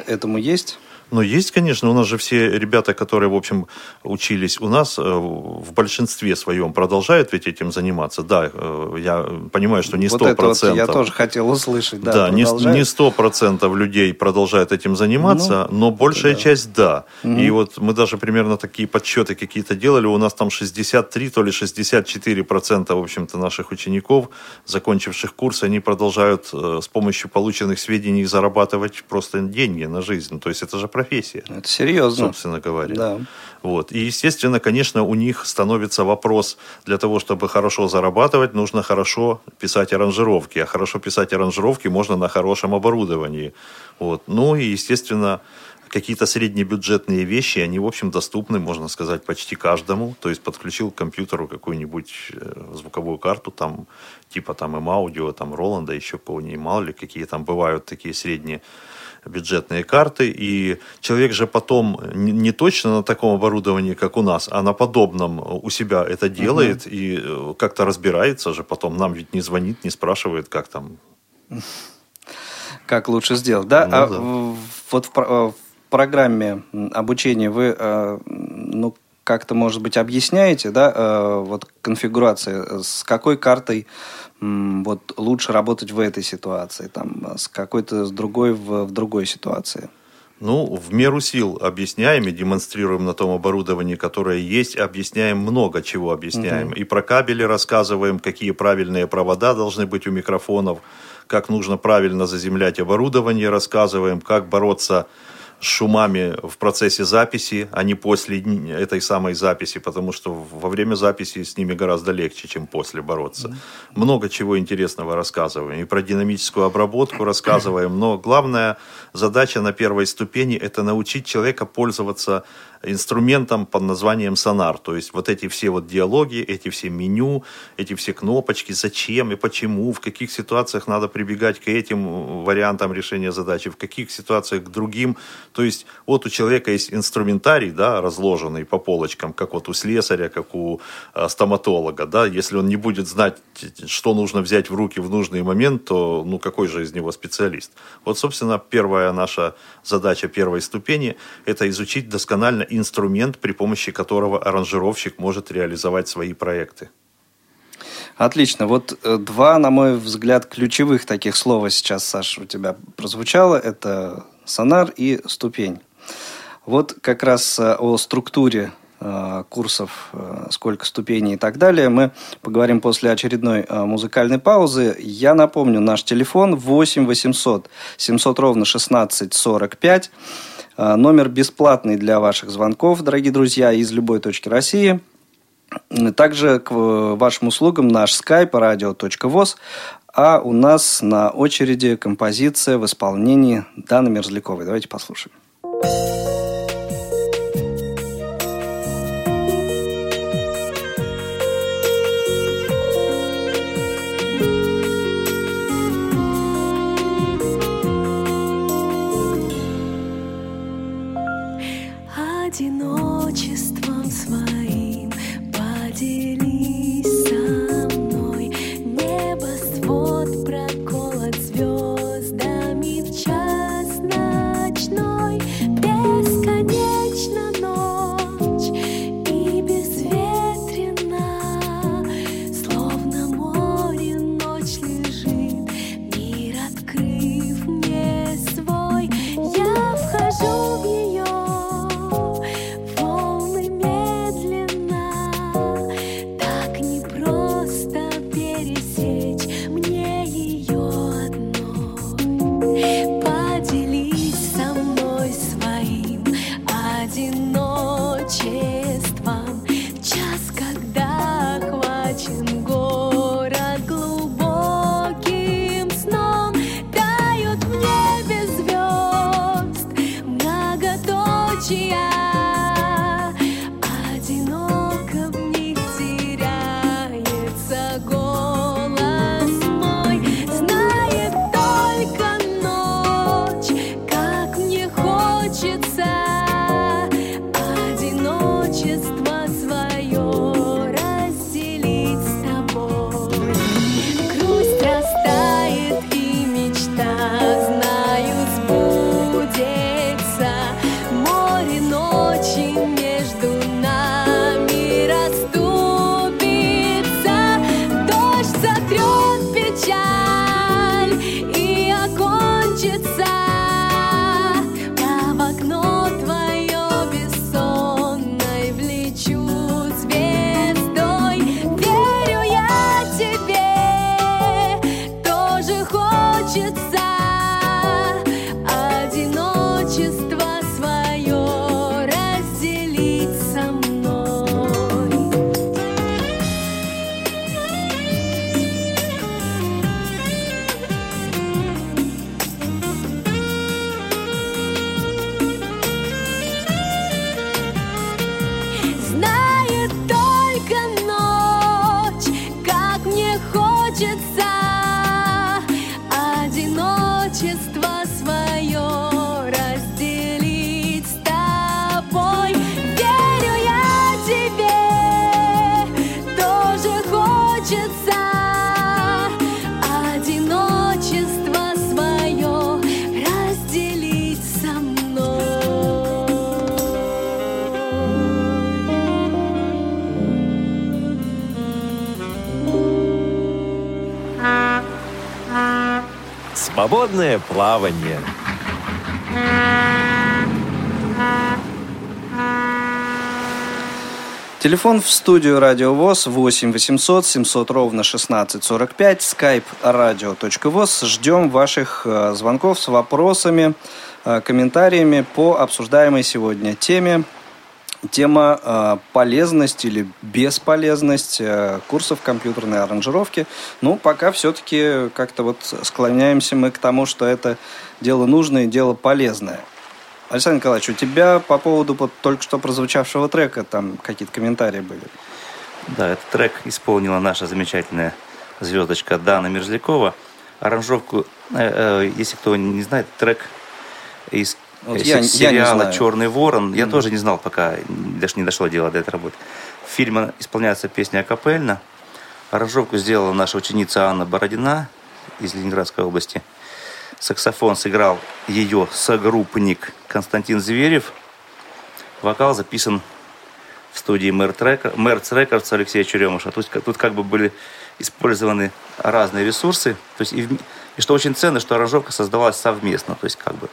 этому есть? Ну, есть, конечно. У нас же все ребята, которые, в общем, учились у нас, э, в большинстве своем продолжают ведь этим заниматься. Да, э, я понимаю, что не сто вот процентов. Вот я тоже хотел услышать. Да, да не сто процентов людей продолжают этим заниматься, ну, но большая да. часть да. Угу. И вот мы даже примерно такие подсчеты какие-то делали. У нас там 63, то ли 64 процента, в общем-то, наших учеников, закончивших курс, они продолжают э, с помощью полученных сведений зарабатывать просто деньги на жизнь. То есть это же профессия. Это серьезно. Собственно говоря. Да. Вот. И, естественно, конечно, у них становится вопрос, для того, чтобы хорошо зарабатывать, нужно хорошо писать аранжировки. А хорошо писать аранжировки можно на хорошем оборудовании. Вот. Ну и, естественно, какие-то среднебюджетные вещи, они, в общем, доступны, можно сказать, почти каждому. То есть подключил к компьютеру какую-нибудь э, звуковую карту, там, типа там M-Audio, там Роланда, еще кого-нибудь, мало ли, какие там бывают такие средние бюджетные карты, и человек же потом не точно на таком оборудовании, как у нас, а на подобном у себя это делает угу. и э, как-то разбирается же потом. Нам ведь не звонит, не спрашивает, как там. Как лучше сделать, да? Ну, а да. вот в, э, в программе обучения вы, э, ну, как-то, может быть, объясняете, да, вот конфигурация, с какой картой вот лучше работать в этой ситуации, там, с какой-то с другой в, в другой ситуации? Ну, в меру сил объясняем и демонстрируем на том оборудовании, которое есть, объясняем много чего объясняем. Угу. И про кабели рассказываем, какие правильные провода должны быть у микрофонов, как нужно правильно заземлять оборудование, рассказываем, как бороться с шумами в процессе записи, а не после этой самой записи, потому что во время записи с ними гораздо легче, чем после бороться. Много чего интересного рассказываем. И про динамическую обработку рассказываем. Но главная задача на первой ступени – это научить человека пользоваться инструментом под названием сонар. То есть вот эти все вот диалоги, эти все меню, эти все кнопочки, зачем и почему, в каких ситуациях надо прибегать к этим вариантам решения задачи, в каких ситуациях к другим. То есть вот у человека есть инструментарий, да, разложенный по полочкам, как вот у слесаря, как у э, стоматолога, да, если он не будет знать, что нужно взять в руки в нужный момент, то ну какой же из него специалист? Вот, собственно, первая наша задача первой ступени – это изучить досконально инструмент, при помощи которого аранжировщик может реализовать свои проекты. Отлично. Вот э, два, на мой взгляд, ключевых таких слова сейчас, Саша, у тебя прозвучало. Это сонар и ступень. Вот как раз э, о структуре э, курсов, сколько ступеней и так далее, мы поговорим после очередной музыкальной паузы. Я напомню, наш телефон 8 800 700 ровно 16 45. А, номер бесплатный для ваших звонков, дорогие друзья, из любой точки России. Также к вашим услугам наш skype radio.voz, а у нас на очереди композиция в исполнении Даны Мерзляковой. Давайте послушаем. Без Свободное плавание. Телефон в студию Радио ВОЗ 8 800 700 ровно 16 45. Skype radio.voz. Ждем ваших э, звонков с вопросами, э, комментариями по обсуждаемой сегодня теме. Тема э, полезность или бесполезность э, курсов компьютерной аранжировки. Ну, пока все-таки как-то вот склоняемся мы к тому, что это дело нужное, дело полезное. Александр Николаевич, у тебя по поводу вот только что прозвучавшего трека там какие-то комментарии были? Да, этот трек исполнила наша замечательная звездочка Дана Мерзлякова. Аранжировку, э, э, если кто не знает, трек из Вот э, я- я не сериала. «Черный ворон». Я тоже не знал, пока даже не дошло дело до этой работы. В фильме исполняется песня акапельно. Аранжировку сделала наша ученица Анна Бородина из Ленинградской области. Саксофон сыграл ее согруппник Константин Зверев. Вокал записан в студии Мерц Рекордс Алексея Черемыша. Как- тут как бы были использованы разные ресурсы. То есть и, и что очень ценно, что аранжировка создавалась совместно. То есть как бы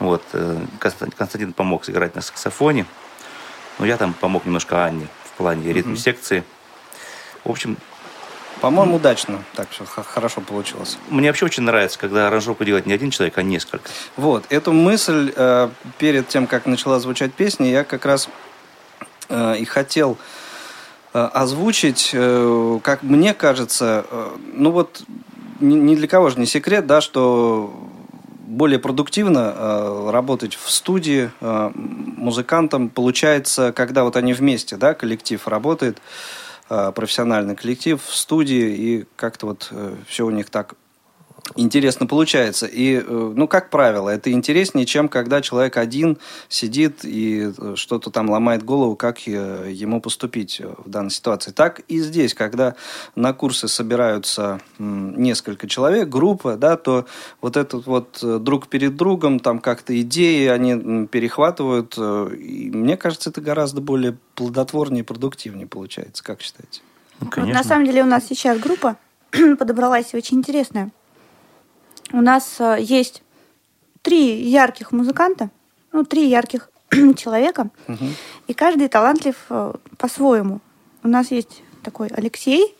вот э, Константин помог сыграть на саксофоне. Но я там помог немножко Анне в плане ритм секции. В общем, По-моему, удачно. Так все хорошо получилось. мне вообще очень нравится, когда аранжировку делает не один человек, а несколько. Вот, эту мысль э, перед тем, как начала звучать песня, я как раз э, и хотел э, озвучить, э, как мне кажется, э, ну вот ни, ни для кого же не секрет, да, что более продуктивно э, работать в студии э, музыкантам. Получается, когда вот они вместе, да, коллектив работает, э, профессиональный коллектив в студии, и как-то вот все у них так интересно получается. И, э, ну, как правило, это интереснее, чем когда человек один сидит и э, что-то там ломает голову, как э, ему поступить в данной ситуации. Так и здесь, когда на курсы собираются несколько человек, группа, да, то вот этот вот друг перед другом, там как-то идеи они перехватывают. И мне кажется, это гораздо более плодотворнее и продуктивнее получается. Как считаете? Ну, Вот на самом деле у нас сейчас группа подобралась очень интересная. У нас э, есть три ярких музыканта, ну, три ярких человека, и каждый талантлив э, по-своему. У нас есть такой Алексей,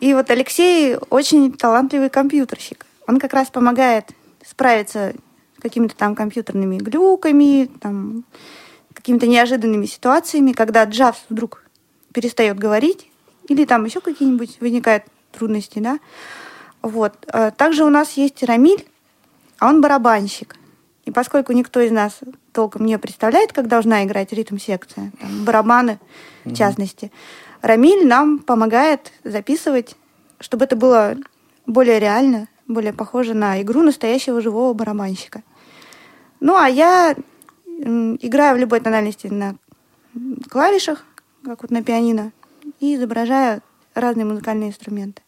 и вот Алексей очень талантливый компьютерщик. Он как раз помогает справиться с какими-то там компьютерными глюками, там, какими-то неожиданными ситуациями, когда Джавс вдруг перестает говорить, или там еще какие-нибудь возникают трудности, да. Вот. Э, Также у нас есть Рамиль, а он барабанщик. И поскольку никто из нас толком не представляет, как должна играть ритм-секция, барабаны в частности, Рамиль нам помогает записывать, чтобы это было более реально, более похоже на игру настоящего живого барабанщика. Ну, а я играю в любой тональности на клавишах, как вот на пианино, и изображаю разные музыкальные инструменты.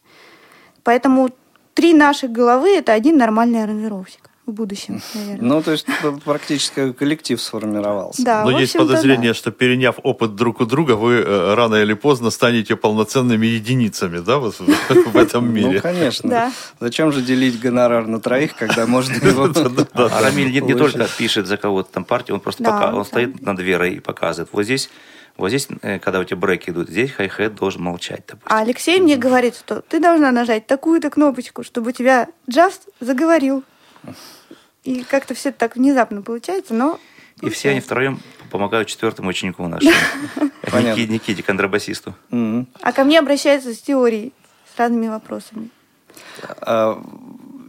Поэтому три наших головы – это один нормальный аранжировщик в будущем, наверное. Ну, то есть практически коллектив сформировался. Да, Но есть подозрение, да. что переняв опыт друг у друга, вы э, рано или поздно станете полноценными единицами, да, вот в этом Ну, мире. конечно. Да. Зачем же делить гонорар на троих, когда можно его... А Рамиль не, только пишет за кого-то там партию, он просто пока, он стоит над верой и показывает. Вот здесь, вот здесь, э, когда у тебя бреки идут, здесь хай-хет должен молчать, допустим. А Алексей мне говорит, что ты должна нажать такую-то кнопочку, чтобы у тебя джаз заговорил. И как-то все это так внезапно получается, но... И все они втроем помогают четвертому ученику нашему. Никите, Никите, контрабасисту. А ко мне обращаются с теорией, с разными вопросами. А,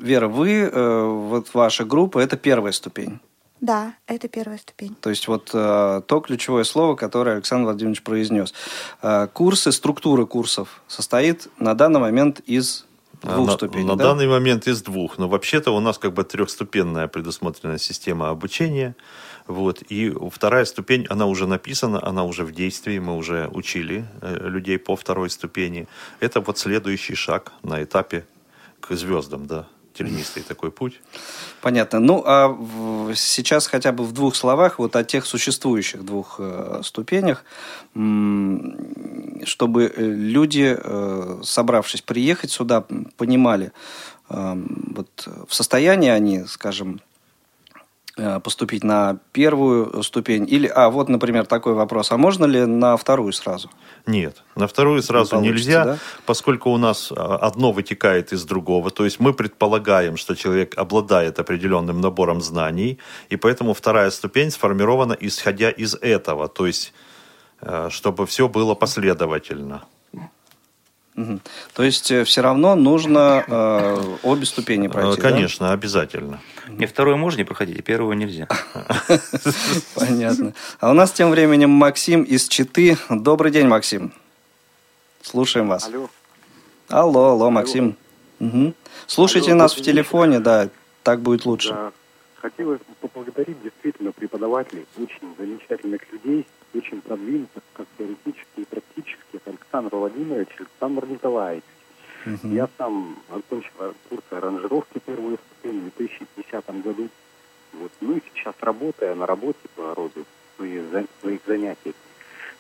Вера, вы, э, вот ваша группа, это первая ступень. Да, это первая ступень. То есть вот э, то ключевое слово, которое Александр Владимирович произнес. Э, курсы, структура курсов состоит на данный момент из двух на, ступеней. На да? данный момент из двух. Но вообще-то у нас как бы трехступенная предусмотрена система обучения. Вот. И вторая ступень, она уже написана, она уже в действии, мы уже учили э, людей по второй ступени. Это вот следующий шаг на этапе к звездам, да, тернистый такой путь. Понятно. Ну, а сейчас хотя бы в двух словах вот о тех существующих двух э, ступенях, чтобы э, люди, э, собравшись приехать сюда, понимали, э, вот в состоянии они, скажем, поступить на первую ступень или, а вот, например, такой вопрос, а можно ли на вторую сразу? Нет, на вторую сразу получится, нельзя, да? поскольку у нас а, одно вытекает из другого. То есть мы предполагаем, что человек обладает определенным набором знаний, и поэтому вторая ступень сформирована исходя из этого. То есть э, чтобы все было последовательно. То есть все равно нужно э, обе ступени Э, пройти, да? Конечно, обязательно. Не вторую можно не проходить, а первую нельзя. Понятно. А у нас тем временем Максим из Читы. Добрый день, Максим. Слушаем вас. Алло. Алло, алло, Максим. Мгм. Слушайте Алло, нас в телефоне, да, так будет лучше. Да. Хотелось бы поблагодарить действительно преподавателей, очень замечательных людей, очень продвинутых, как теоретически и практически. Это Александр Владимирович, Александр Николаевич. Мгм. Я сам окончил курс аранжировки первую ступень в 2010 году. Вот. Ну и сейчас работая на работе по роду своих, за- своих занятий,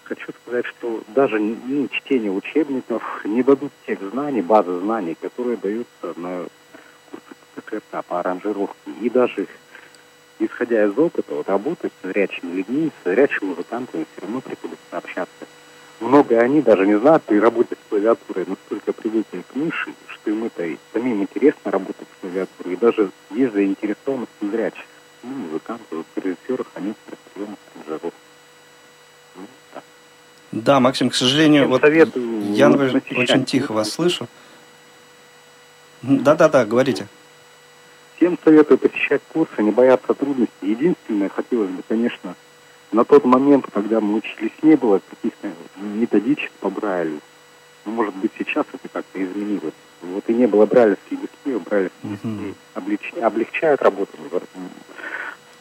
хочу сказать, что даже ну, чтение учебников не дадут тех знаний, базы знаний, которые даются на курсах ККРК по аранжировке. И даже исходя из опыта, вот работать с зрячими людьми, с зрячими музыкантами все равно приходится общаться. Много они даже не знают при работе с клавиатурой, настолько привыкли к мыши, что им это и самим интересно работать с клавиатурой. И даже есть заинтересованность у зрячих. Ну, музыкантов, режиссеров, некоторых приемов аранжировок. Ну. Да, Максим, к сожалению, Всем вот советую я, например, очень тихо вас слышу. Да-да-да, говорите. Всем советую посещать курсы, не бояться трудностей. Единственное, хотелось бы, конечно, на тот момент, когда мы учились, не было каких-то методичек по Брайлю. Ну, может быть, сейчас это как-то изменилось. Вот и не было брайлевских дисплеев, брайлевские дисплеи облеч- облегчают работу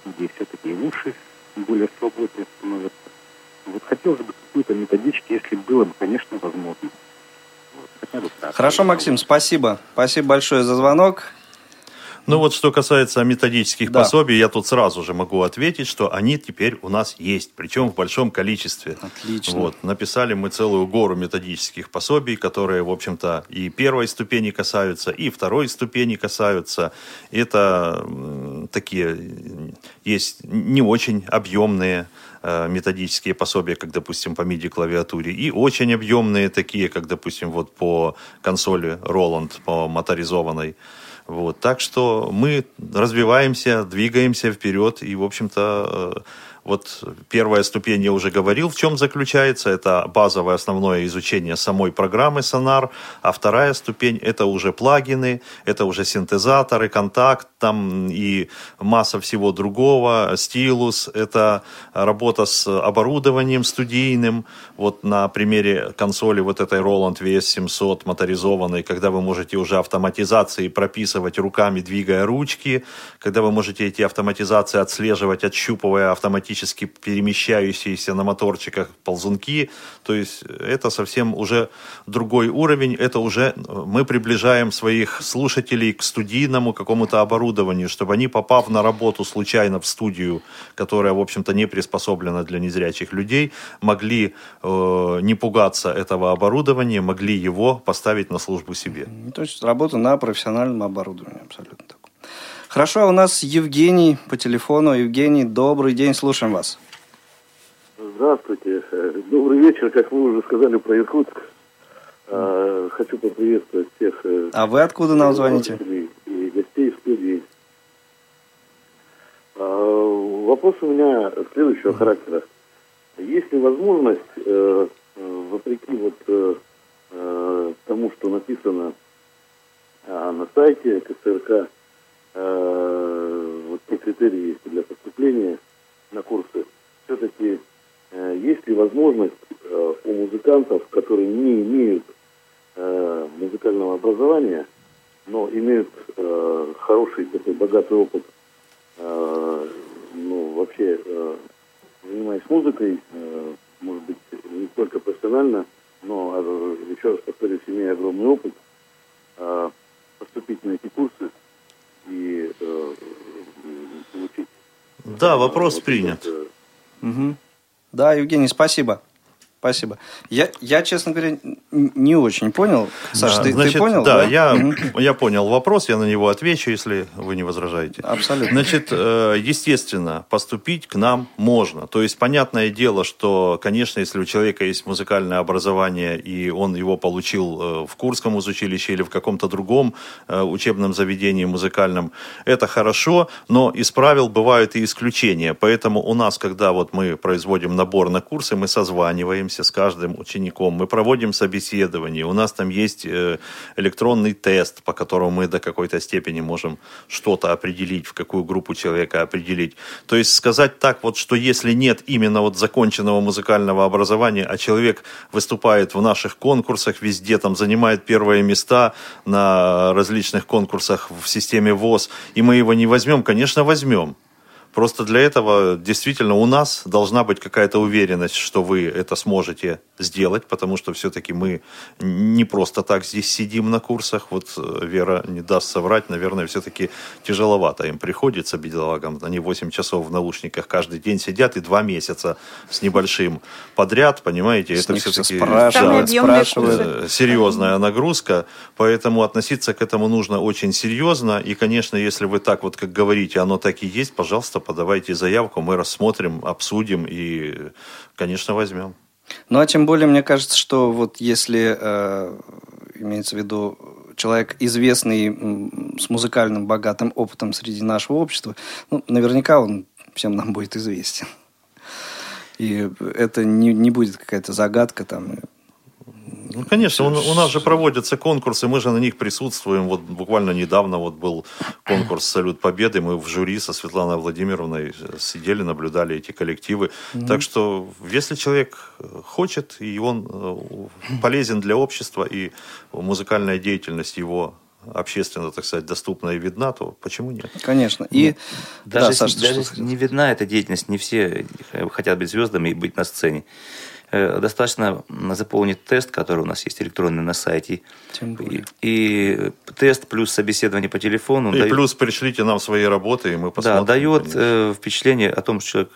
студии, все-таки уши более свободные становятся. Вот хотелось бы какую-то методички, если было бы, конечно, возможно. Вот. Хорошо, Максим, спасибо. Спасибо большое за звонок. Ну вот что касается методических Да. пособий, я тут сразу же могу ответить, что они теперь у нас есть, причем в большом количестве. Отлично. Вот, написали мы целую гору методических пособий, которые, в общем-то, и первой ступени касаются, и второй ступени касаются. Это такие, м, есть не очень объемные э, методические пособия, как, допустим, по MIDI-клавиатуре, и очень объемные такие, как, допустим, вот по консоли Roland, по моторизованной. Вот. Так что мы развиваемся, двигаемся вперед, и, в общем-то, э, вот первая ступень, я уже говорил, в чем заключается. Это базовое основное изучение самой программы Sonar. А вторая ступень – это уже плагины, это уже синтезаторы, контакт там и масса всего другого. Стилус – это работа с оборудованием студийным. Вот на примере консоли вот этой Roland VS700 моторизованной, когда вы можете уже автоматизации прописывать руками, двигая ручки, когда вы можете эти автоматизации отслеживать, отщупывая автоматически перемещающиеся на моторчиках ползунки. То есть это совсем уже другой уровень. Это уже э, мы приближаем своих слушателей к студийному какому-то оборудованию, чтобы они, попав на работу случайно в студию, которая, в общем-то, не приспособлена для незрячих людей, могли э, не пугаться этого оборудования, могли его поставить на службу себе. То есть работа на профессиональном оборудовании, абсолютно. Хорошо, а у нас Евгений по телефону. Евгений, добрый день, слушаем вас. Здравствуйте. Добрый вечер. Как вы уже сказали про Иркутск, э, хочу поприветствовать всех э, А вы откуда нам звоните? и гостей студии. А, Вопрос у меня следующего характера. Есть ли возможность, э, вопреки вот э, тому, что написано а, на сайте КСРК, э, вот те критерии есть для поступления на курсы. Все-таки э, есть ли возможность э, у музыкантов, которые не имеют э, музыкального образования, но имеют э, хороший такой богатый опыт, э, ну, вообще э, занимаясь музыкой, э, может быть, не только профессионально, но, э, еще раз повторюсь, имея огромный опыт, э, поступить на эти курсы и э, получить... Да, вопрос принят. э, Мгм. Да, Евгений, спасибо. Спасибо. Я, я, честно говоря, не очень понял. Саша, Да, ты, ты значит, понял? Да, я, Мгм. я понял вопрос, я на него отвечу, если вы не возражаете. Абсолютно. Значит, э, естественно, поступить к нам можно. То есть, понятное дело, что, конечно, если у человека есть музыкальное образование, и он его получил э, в Курском училище или в каком-то другом э, учебном заведении музыкальном, это хорошо, но из правил бывают и исключения. Поэтому у нас, когда вот мы производим набор на курсы, мы созваниваемся с каждым учеником, мы проводим собеседование, у нас там есть э, электронный тест, по которому мы до какой-то степени можем что-то определить, в какую группу человека определить. То есть сказать так вот, что если нет именно вот законченного музыкального образования, а человек выступает в наших конкурсах везде, там занимает первые места на различных конкурсах в системе ВОЗ, и мы его не возьмем, конечно, возьмем. Просто для этого действительно у нас должна быть какая-то уверенность, что вы это сможете сделать, потому что все-таки мы не просто так здесь сидим на курсах. Вот э, Вера не даст соврать, наверное, все-таки тяжеловато им приходится, бедолагам. Они 8 часов в наушниках каждый день сидят и 2 месяца с небольшим подряд, понимаете, С это все-таки спрашивают, спрашивают. э, серьезная нагрузка, поэтому относиться к этому нужно очень серьезно. И, конечно, если вы так вот, как говорите, оно так и есть, пожалуйста, подавайте заявку, мы рассмотрим, обсудим и, конечно, возьмем. Ну, а тем более, мне кажется, что вот если э, имеется в виду человек известный с музыкальным богатым опытом среди нашего общества, ну, наверняка он всем нам будет известен. И это не, не будет какая-то загадка там. Ну, конечно, у, у нас же проводятся конкурсы, мы же на них присутствуем. Вот буквально недавно вот был конкурс «Салют Победы», мы в жюри со Светланой Владимировной сидели, наблюдали эти коллективы. Так что, если человек э, хочет, и он э, полезен для общества, и музыкальная деятельность его общественно, так сказать, доступна и видна, то почему нет? Конечно. И Даже, да, Саша, даже не видна эта деятельность, не все э, хотят быть звездами и быть на сцене. Э, Достаточно заполнить тест, который у нас есть электронный на сайте. Тем более. И, и тест плюс собеседование по телефону. И дает- плюс пришлите нам свои работы, и мы посмотрим. да, дает конечно. э, впечатление о том, что человек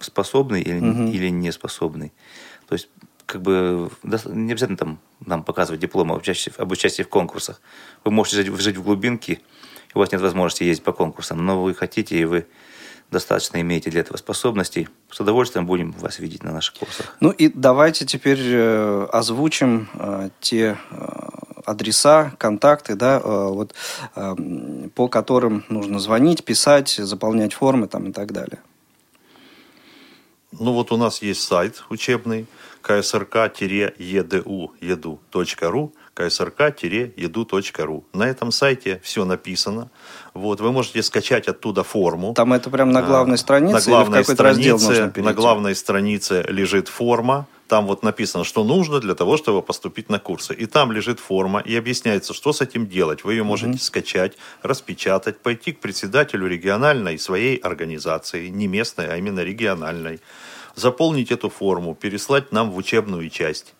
способный или, или не способный. То есть, как бы, не обязательно там нам показывать диплом об участии, об участии в конкурсах. Вы можете жить, жить в глубинке, у вас нет возможности ездить по конкурсам, но вы хотите, и вы достаточно имеете для этого способностей, с удовольствием будем вас видеть на наших курсах. Ну и давайте теперь э, озвучим э, те э, адреса, контакты, да, вот, по которым нужно звонить, писать, заполнять формы там, и так далее. Ну вот у нас есть сайт учебный ksrk-edu, edu.ru, ksrk-edu.ru. На этом сайте все написано. Вот, вы можете скачать оттуда форму. Там это прям на главной А, странице на главной странице? На главной странице лежит форма. Там вот написано, что нужно для того, чтобы поступить на курсы. И там лежит форма, и объясняется, что с этим делать. Вы ее можете скачать, распечатать, пойти к председателю региональной своей организации, не местной, а именно региональной, заполнить эту форму, переслать нам в учебную часть.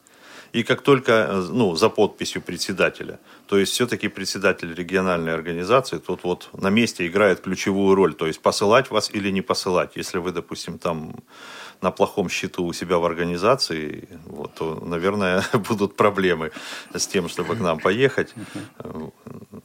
И как только, э, ну, за подписью председателя, то есть все-таки председатель региональной организации тут вот на месте играет ключевую роль, то есть посылать вас или не посылать. Если вы, допустим, там на плохом счету у себя в организации, вот, то, наверное, будут проблемы с тем, чтобы к нам поехать.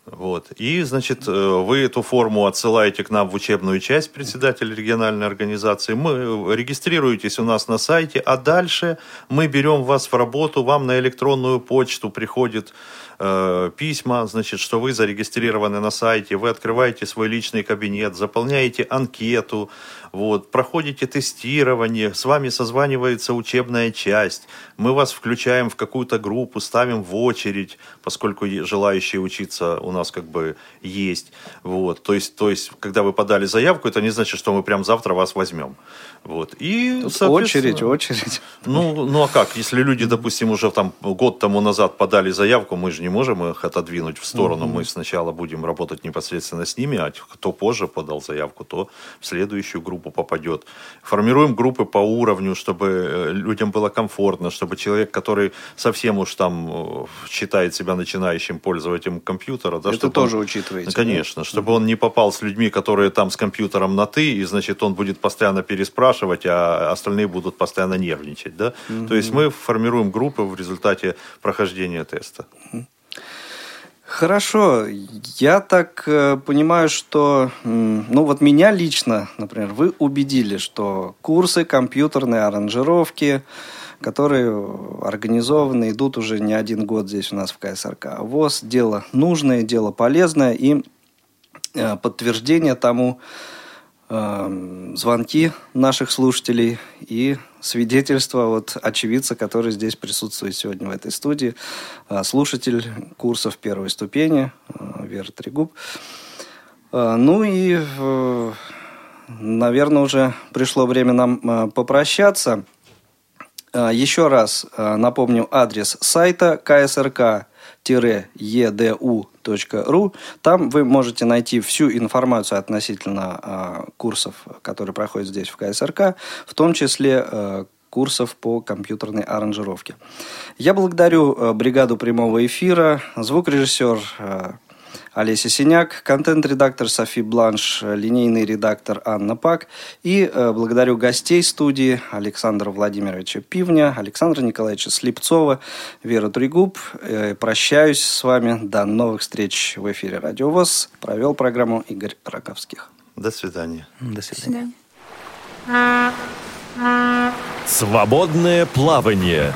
Вот. И, значит, э, вы эту форму отсылаете к нам в учебную часть председателя региональной организации. Мы регистрируетесь у нас на сайте, а дальше мы берем вас в работу, вам на электронную почту приходит э, письма, значит, что вы зарегистрированы на сайте, вы открываете свой личный кабинет, заполняете анкету, вот, проходите тестирование, с вами созванивается учебная часть, мы вас включаем в какую-то группу, ставим в очередь, поскольку желающие учиться у нас как бы есть. Вот. То, есть, то есть, когда вы подали заявку, это не значит, что мы прям завтра вас возьмем. Вот. И, Тут очередь, очередь. Ну, ну а как? Если люди, допустим, уже там год тому назад подали заявку, мы же не можем их отодвинуть в сторону. Мы сначала будем работать непосредственно с ними, а кто позже подал заявку, то в следующую группу попадет. Формируем группы по уровню, чтобы э, людям было комфортно, чтобы человек, который совсем уж там э, считает себя начинающим пользователем компьютера, да, Это тоже он- учитываете, Конечно, чтобы он не попал с людьми, которые там с компьютером на ты, и значит он будет постоянно переспрашивать, а остальные будут постоянно нервничать, да. То есть мы формируем группы в результате прохождения теста. Хорошо, я так э, понимаю, что, ну вот меня лично, например, вы убедили, что курсы компьютерной аранжировки, которые организованы, идут уже не один год здесь у нас в КСРК ВОЗ, дело нужное, дело полезное, и э, подтверждение тому звонки наших слушателей и свидетельства от очевидца, который здесь присутствует сегодня в этой студии, э, слушатель курсов первой ступени э, Вера Трегуб. Э, Ну и, наверное, уже пришло время нам попрощаться. Еще раз напомню адрес сайта ksrk-edu.ru. Там вы можете найти всю информацию относительно э, курсов, которые проходят здесь в КСРК, в том числе э, курсов по компьютерной аранжировке. Я благодарю бригаду прямого эфира, звукорежиссер Олеся Синяк, контент-редактор Софи Бланш, линейный редактор Анна Пак. И э, благодарю гостей студии Александра Владимировича Пивня, Александра Николаевича Слепцова, Веру Трегуб. Э, прощаюсь с вами. До новых встреч в эфире Радио ВОЗ. Провел программу Игорь Роговских. До свидания. До свидания. свидания. Свободное плавание.